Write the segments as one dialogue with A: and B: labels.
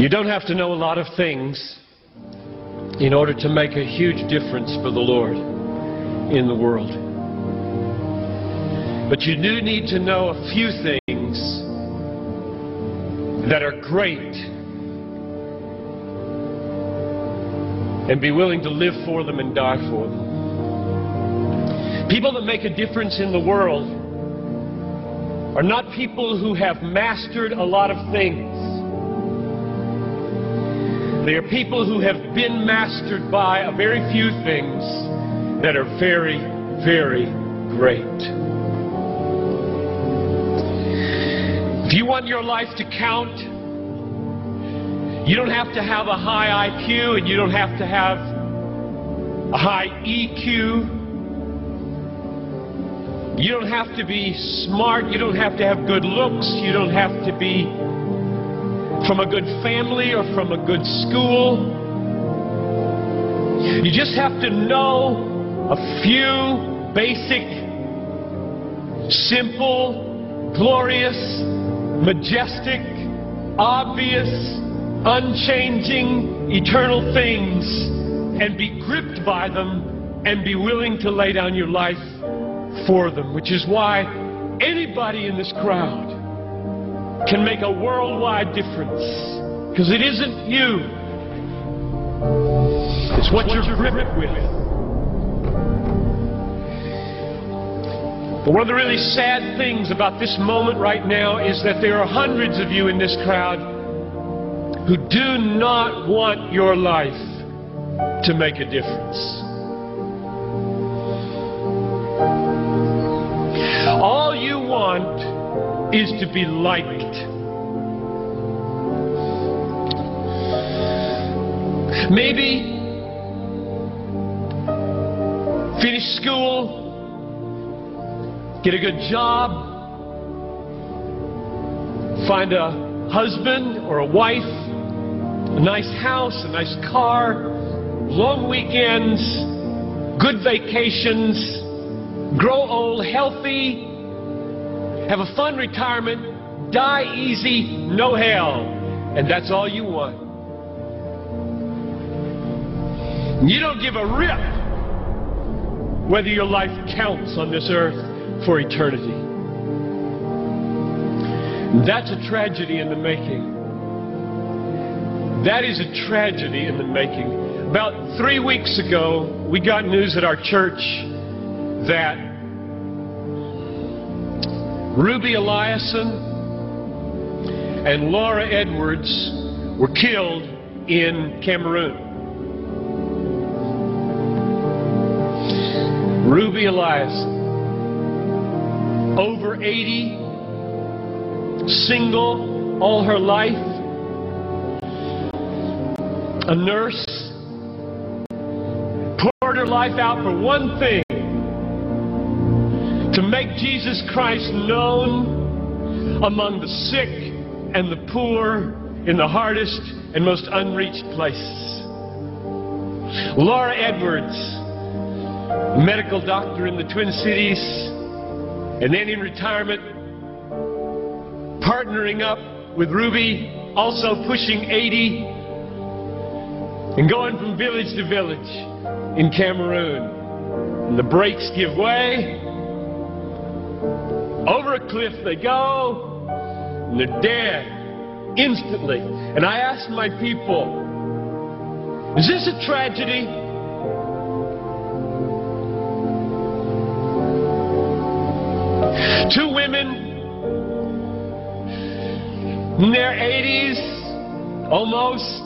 A: You don't have to know a lot of things in order to make a huge difference for the Lord in the world. But you do need to know a few things that are great and be willing to live for them and die for them. People that make a difference in the world are not people who have mastered a lot of things. They are people who have been mastered by a very few things that are very, very great. If you want your life to count, you don't have to have a high IQ and you don't have to have a high EQ. You don't have to be smart. You don't have to have good looks. You don't have to be from a good family or from a good school. You just have to know a few basic, simple, glorious, majestic, obvious, unchanging, eternal things and be gripped by them and be willing to lay down your life for them, which is why anybody in this crowd can make a worldwide difference. Because it isn't you, it's what you're gripped with. But one of the really sad things about this moment right now is that there are hundreds of you in this crowd who do not want your life to make a difference. Is to be liked. Maybe finish school, get a good job, find a husband or a wife, a nice house, a nice car, long weekends, good vacations, grow old healthy, have a fun retirement, die easy, no hell. And that's all you want. You don't give a rip whether your life counts on this earth for eternity. That's a tragedy in the making. That is a tragedy in the making. About three weeks ago, we got news at our church that Ruby Eliason and Laura Edwards were killed in Cameroon. Ruby Eliason, over 80, single all her life, a nurse, poured her life out for one thing to make Jesus Christ known among the sick and the poor in the hardest and most unreached places. Laura Edwards, medical doctor in the Twin Cities, and then in retirement, partnering up with Ruby, also pushing 80, and going from village to village in Cameroon. And the brakes give way. Over a cliff they go, and they're dead instantly. And I asked my people, is this a tragedy? Two women in their 80s, almost.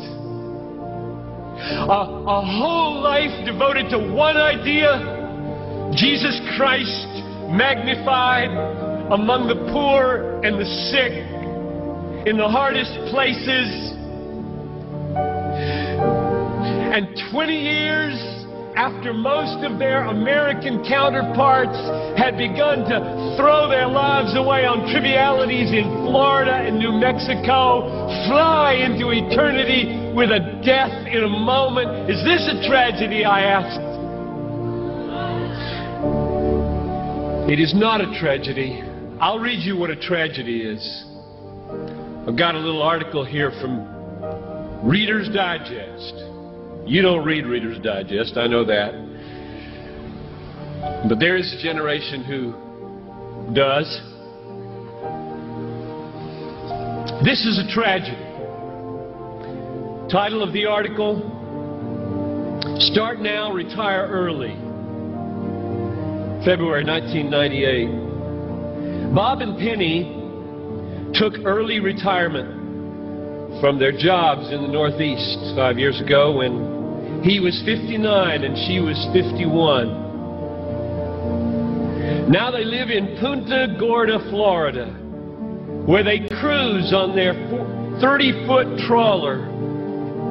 A: A, a whole life devoted to one idea Jesus Christ magnified among the poor and the sick in the hardest places. And 20 years after most of their American counterparts had begun to throw their lives away on trivialities in Florida and New Mexico, fly into eternity with a death in a moment. Is this a tragedy? I asked. It is not a tragedy. I'll read you what a tragedy is. I've got a little article here from Reader's Digest. You don't read Reader's Digest, I know that. But there is a generation who does. This is a tragedy. Title of the article Start Now, Retire Early. February 1998. Bob and Penny took early retirement from their jobs in the Northeast five years ago when he was 59 and she was 51. Now they live in Punta Gorda, Florida, where they cruise on their 30 foot trawler,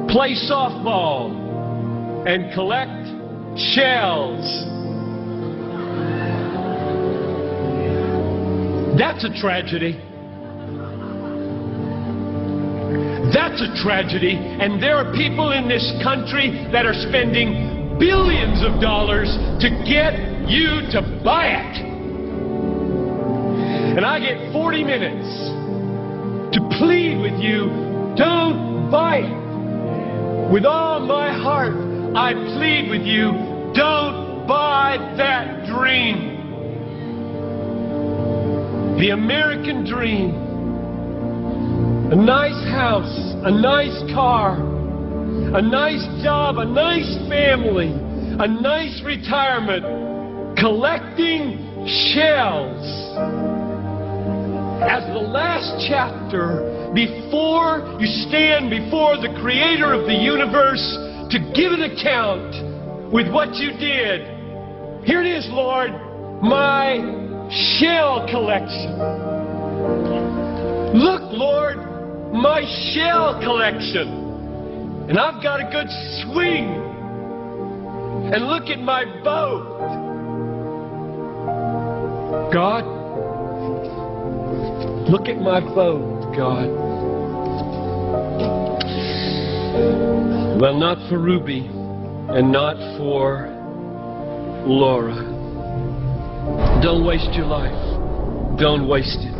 A: play softball, and collect shells. That's a tragedy. That's a tragedy. And there are people in this country that are spending billions of dollars to get you to buy it. And I get 40 minutes to plead with you don't buy it. With all my heart, I plead with you don't buy that dream. The American dream. A nice house, a nice car, a nice job, a nice family, a nice retirement, collecting shells. As the last chapter, before you stand before the creator of the universe to give an account with what you did. Here it is, Lord, my shell collection. Look, Lord, my shell collection. And I've got a good swing. And look at my boat. God, look at my boat, God. Well, not for Ruby and not for Laura. Don't waste your life. Don't waste it.